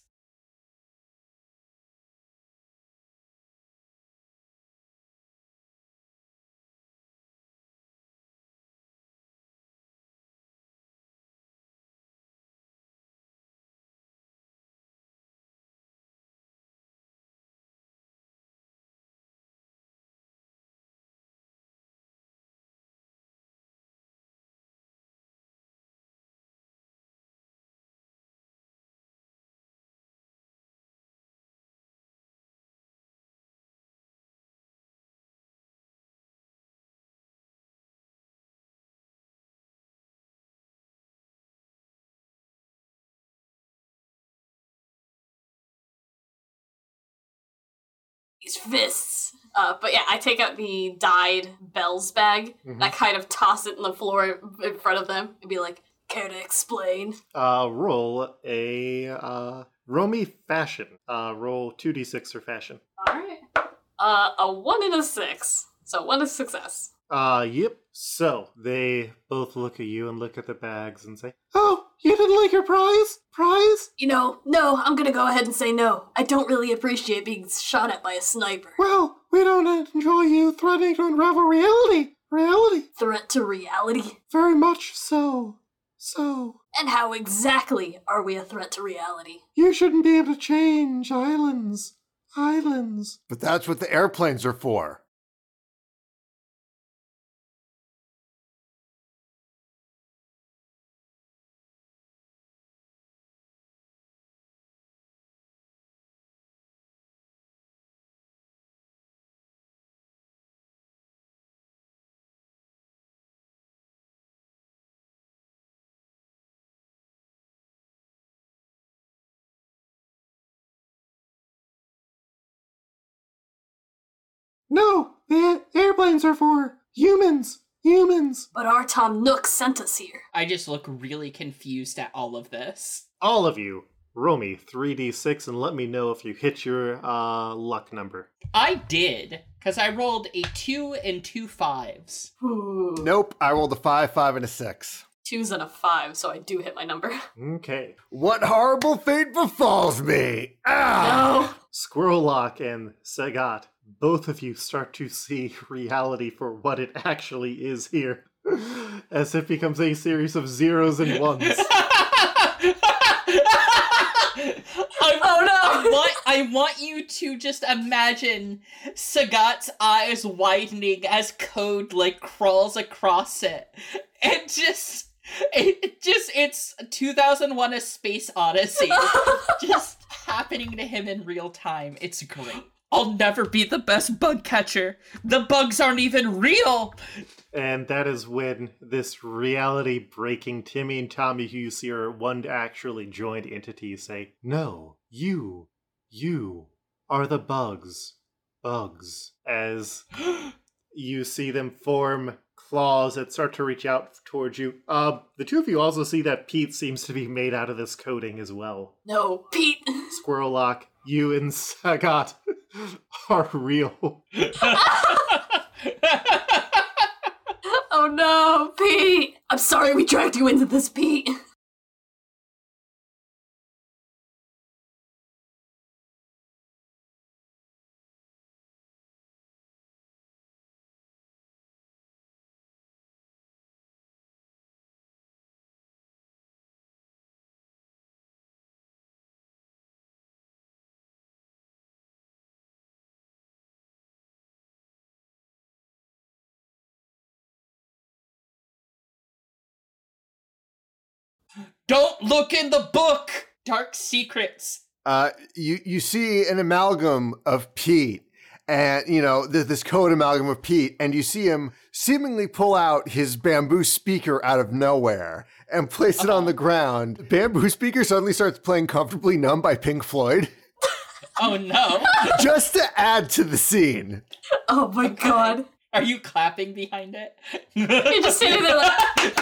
These fists. Uh, but yeah, I take out the dyed bells bag and I kind of toss it in the floor in front of them and be like, care to explain? Uh, roll a uh, roll me fashion. Uh, roll two d six for fashion. Alright. Uh, a one and a six. So one is success. Uh, yep. So they both look at you and look at the bags and say, "Oh, you didn't like your prize? Prize? You know, no, I'm gonna go ahead and say no. I don't really appreciate being shot at by a sniper. Well, we don't enjoy you threatening to unravel reality. Reality, Threat to reality? very much so. So And how exactly are we a threat to reality? you shouldn't be able to change islands. Islands. But that's what the airplanes are for. No, the airplanes are for humans. Humans. But our Tom Nook sent us here. I just look really confused at all of this. All of you, roll me 3d6 and let me know if you hit your uh, luck number. I did, because I rolled a two and two fives. Ooh. Nope, I rolled a five, five, and a six. Two's and a five, so I do hit my number. Okay. What horrible fate befalls me? Ah! No. Squirrel Lock and Sagat, both of you start to see reality for what it actually is here. As it becomes a series of zeros and ones. I, Oh, no. I want, I want you to just imagine Sagat's eyes widening as code like crawls across it, and just it just it's 2001: A Space Odyssey, just happening to him in real time. It's great. I'll never be the best bug catcher. The bugs aren't even real. And that is when this reality breaking Timmy and Tommy, who you see are one actually joined entity, say, No, you, you are the bugs. Bugs. As you see them form claws that start to reach out towards you. Uh, the two of you also see that Pete seems to be made out of this coating as well. No, Pete. Squirrel Lock, you and Sagat are real. Oh no, Pete. I'm sorry we dragged you into this, Pete. Don't look in the book. Dark secrets. Uh, you you see an amalgam of Pete, and you know th- this code amalgam of Pete, and you see him seemingly pull out his bamboo speaker out of nowhere and place it on the ground. Bamboo speaker suddenly starts playing "Comfortably Numb" by Pink Floyd, Oh no. just to add to the scene. Oh my god. Are you clapping behind it? You're just sitting there like,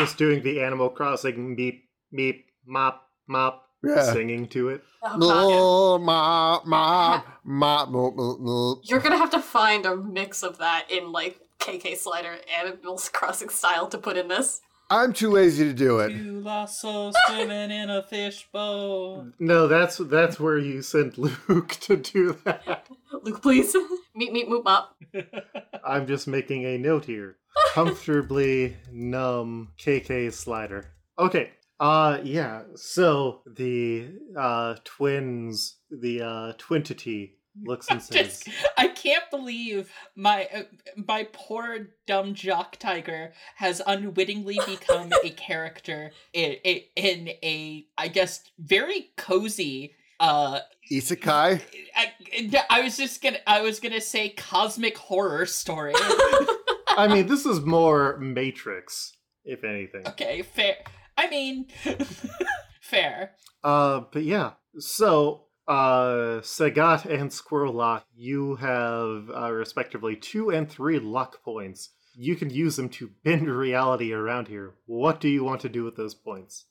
Just doing the Animal Crossing meep, meep, mop, mop, Yeah. singing to it. oh god. Oh, ma, ma, ma, mo, mo, mo. You're gonna have to find a mix of that in like KK Slider Animal Crossing style to put in this. I'm too lazy to do it. Two lost souls swimming in a fishbowl. No, that's that's where you sent Luke to do that. Luke, please. meet, meet, moop, mop. I'm just making a note here. Comfortably numb KK slider. Okay. Uh yeah. So the uh twins the uh twintity looks and Just, says I can't believe my uh, my poor dumb jock tiger has unwittingly become a character in, in, in a I guess very cozy uh Isekai. I, I was just gonna I was gonna say cosmic horror story. I mean this is more Matrix, if anything. okay, fair. I mean, fair. Uh, but yeah. So, uh, Sagat and Squirrel Lock, you have uh, respectively two and three luck points. You can use them to bend reality around here. What do you want to do with those points?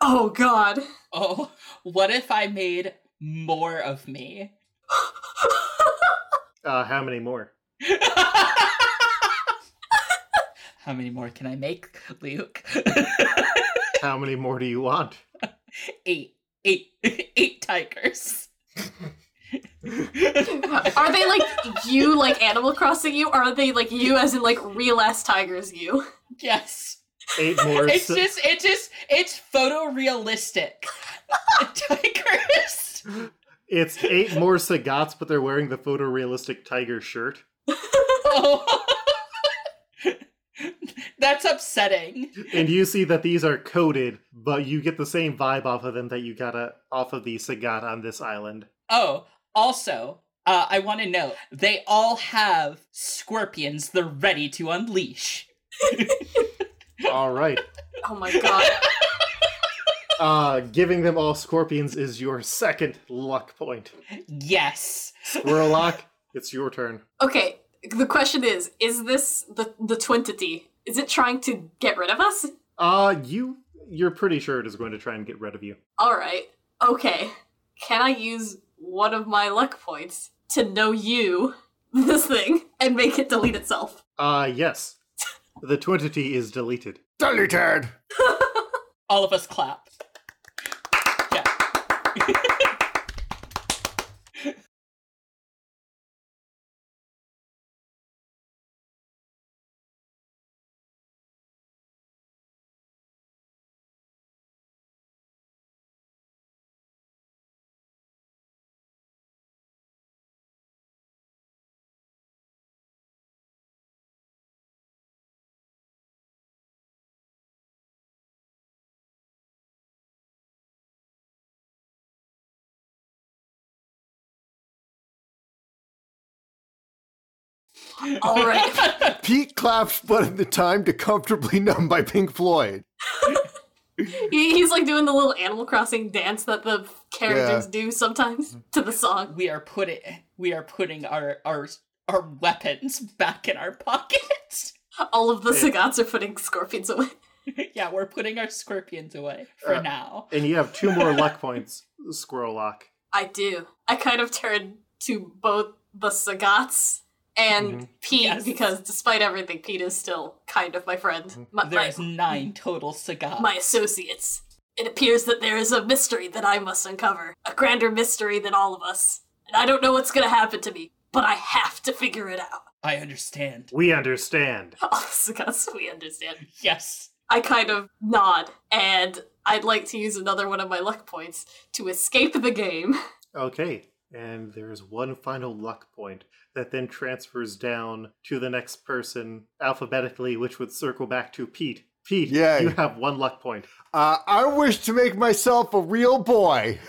Oh god. Oh, what if I made more of me? Uh, how many more? How many more can I make, Luke? How many more do you want? eight, eight, eight tigers. Are they like you, like Animal Crossing you, or are they like you as in like real ass tigers you? yes. Eight more. It's Sa- just, it just, it's photorealistic. tigers. it's eight more Sagats, but they're wearing the photorealistic tiger shirt. Oh. That's upsetting. and you see that these are coded, but you get the same vibe off of them that you got a, off of the Sagat on this island. Oh, also, uh, I want to know they all have scorpions they're ready to unleash. All right. Oh my god. Uh, giving them all scorpions is your second luck point. Yes. Squirrellock, it's your turn. Okay, the question is, is this the the twentity? Is it trying to get rid of us? Uh, you you're pretty sure it is going to try and get rid of you. Alright. Okay. Can I use one of my luck points to know you, this thing, and make it delete itself? Uh, yes. The twentity is deleted. Deleted. All of us clap. Alright. Pete claps, but in the time to comfortably numb by Pink Floyd. He- He's like doing the little Animal Crossing dance that the characters do sometimes to the song. we are putting we are putting our our our weapons back in our pockets. All of the Sagats are putting scorpions away. yeah, we're putting our scorpions away for Uh, now. And you have two more luck points, Squirrellock. I do. I kind of turn to both the Sagats and Mhm. Pete Yes. because despite everything, Pete is still kind of my friend. My, my, There's nine total sagats. my associates. It appears that there is a mystery that I must uncover. A grander mystery than all of us. And I don't know what's gonna happen to me, but I have to figure it out. I understand. We understand. All the Sagats, we understand. Yes. I kind of nod, and I'd like to use another one of my luck points to escape the game. Okay. And there's one final luck point that then transfers down to the next person alphabetically, which would circle back to Pete. Pete, Yay. you have one luck point. Uh, I wish to make myself a real boy.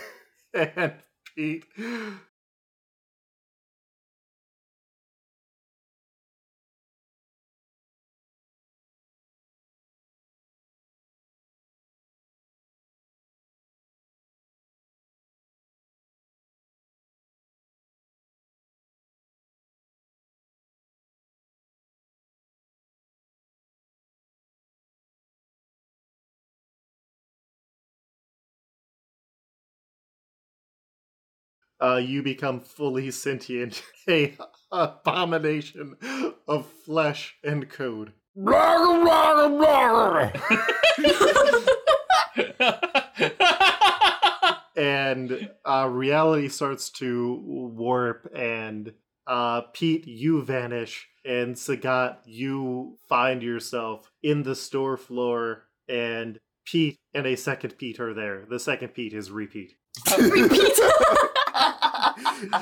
And Pete. Uh, you become fully sentient, a abomination of flesh and code. and uh, reality starts to warp and uh, pete you vanish and sagat you find yourself in the store floor and pete and a second pete are there the second pete is repeat Repeat.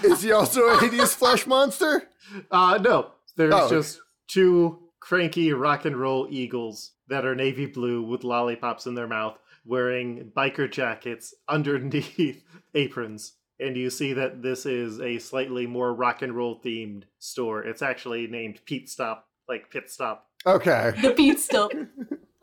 Is he also a hideous flesh monster? uh no there's Oh, okay. just two cranky rock and roll eagles that are navy blue with lollipops in their mouth wearing biker jackets underneath aprons and you see that this is a slightly more rock and roll themed store it's actually named pete stop like pit stop Okay. the Pete Stop.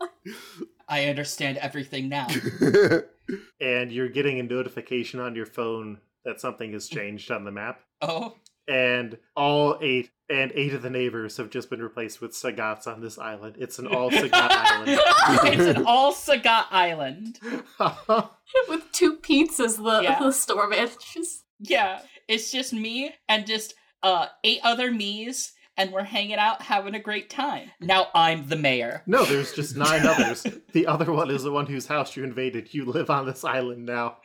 I understand everything now. and you're getting a notification on your phone that something has changed on the map Oh, and all eight and eight of the neighbors have just been replaced with sagats on this island it's an all sagat island it's an all Sagat island. With two pizzas, the, Yeah. the store managers. Yeah, it's just me and just uh eight other me's, and we're hanging out, having a great time. Now I'm the mayor. No, there's just nine others. The other one is the one whose house you invaded. You live on this island now.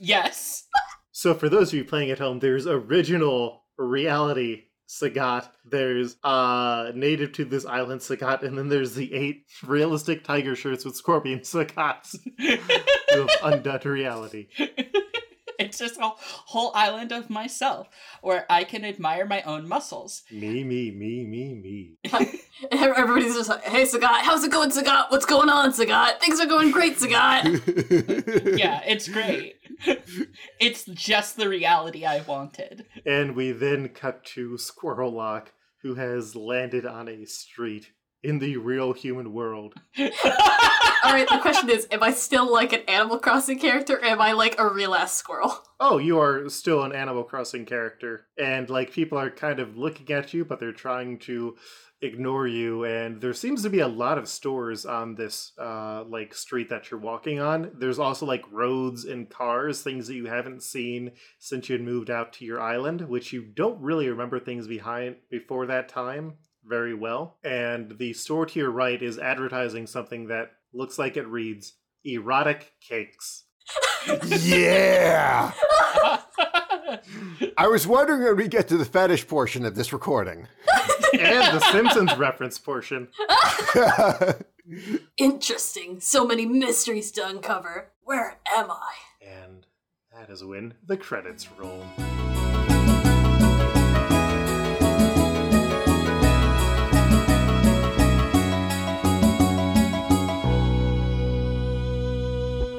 yes. So for those of you playing at home, there's original reality Sagat. There's uh native to this island Sagat, and then there's the eight realistic tiger shirts with scorpion Sagats who have undone reality. it's just a whole island of myself where I can admire my own muscles. Me, me, me, me, me. Everybody's just like, hey, Sagat, how's it going, Sagat? What's going on, Sagat? Things are going great, Sagat. Yeah, it's great. it's just the reality I wanted. And we then cut to Squirrel Lock, who has landed on a street in the real human world. All right, the question is, am I still like an Animal Crossing character, or am I like a real ass squirrel? Oh, you are still an Animal Crossing character. And, like, people are kind of looking at you, but they're trying to ignore you. And there seems to be a lot of stores on this, uh, like, street that you're walking on. There's also, like, roads and cars, things that you haven't seen since you had moved out to your island, which you don't really remember things behind before that time very well. And the store to your right is advertising something that looks like it reads erotic cakes. yeah. I was wondering when we get to the fetish portion of this recording. and the Simpsons reference portion. Interesting. So many mysteries to uncover. Where am I? And that is when the credits roll.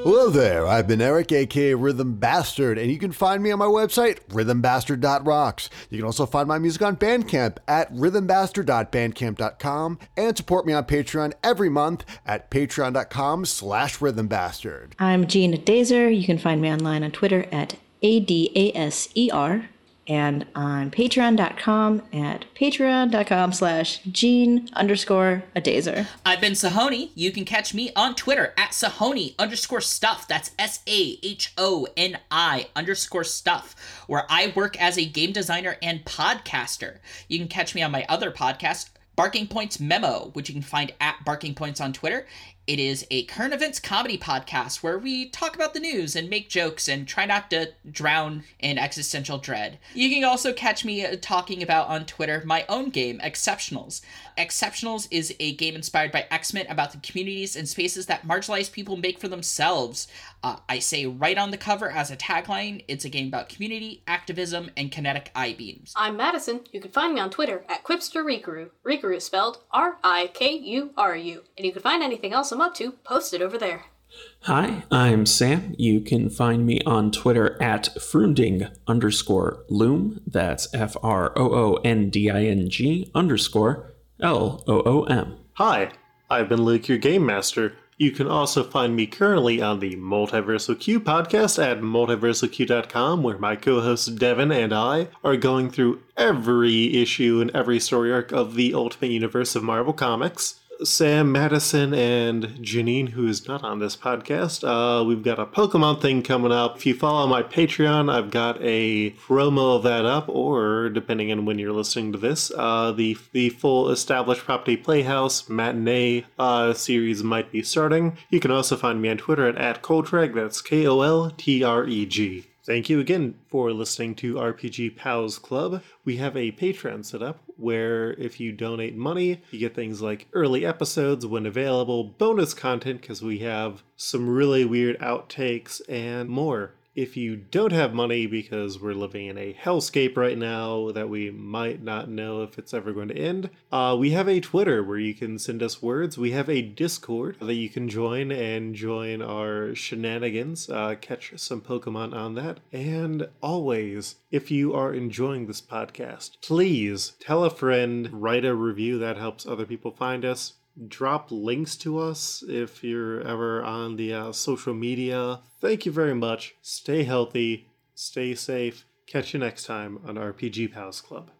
Hello there, I've been Eric, aka Rhythm Bastard, and you can find me on my website, rhythmbastard.rocks. You can also find my music on Bandcamp at rhythmbastard.bandcamp.com and support me on Patreon every month at patreon.com slash rhythmbastard. I'm Gina Dazer. You can find me online on Twitter at A-D-A-S-E-R and on patreon.com at patreon.com slash gene underscore a dazer. I've been Sahoni. You can catch me on Twitter at Sahoni underscore stuff. That's S A H O N I underscore stuff, where I work as a game designer and podcaster. You can catch me on my other podcast, Barking Points Memo, which you can find at Barking Points on Twitter. It is a current events comedy podcast where we talk about the news and make jokes and try not to drown in existential dread. You can also catch me uh, talking about on Twitter my own game, Exceptionals. Exceptionals is a game inspired by X Men about the communities and spaces that marginalized people make for themselves. Uh, I say right on the cover as a tagline it's a game about community, activism, and kinetic eye beams. I'm Madison. You can find me on Twitter at Quipster Rikuru. Spelled R I K U R U. And you can find anything else I'm up to posted over there. Hi, I'm Sam. You can find me on Twitter at Froonding underscore Loom. That's F R O O N D I N G underscore L O O M. Hi, I've been Luke, your game master. You can also find me currently on the Multiversal Q podcast at multiversalq.com, where my co host Devin and I are going through every issue and every story arc of the Ultimate Universe of Marvel Comics. Sam, Madison, and Janine, who is not on this podcast. Uh, we've got a Pokemon thing coming up. If you follow my Patreon, I've got a promo of that up, or depending on when you're listening to this, uh, the the full established property Playhouse matinee uh, series might be starting. You can also find me on Twitter at, at Koltreg. That's K O L T R E G. Thank you again for listening to RPG Pals Club. We have a Patreon set up where if you donate money, you get things like early episodes when available, bonus content because we have some really weird outtakes, and more. If you don't have money because we're living in a hellscape right now that we might not know if it's ever going to end, uh, we have a Twitter where you can send us words. We have a Discord that you can join and join our shenanigans, uh, catch some Pokemon on that. And always, if you are enjoying this podcast, please tell a friend, write a review that helps other people find us drop links to us if you're ever on the uh, social media. Thank you very much. Stay healthy, stay safe. Catch you next time on RPG Pals Club.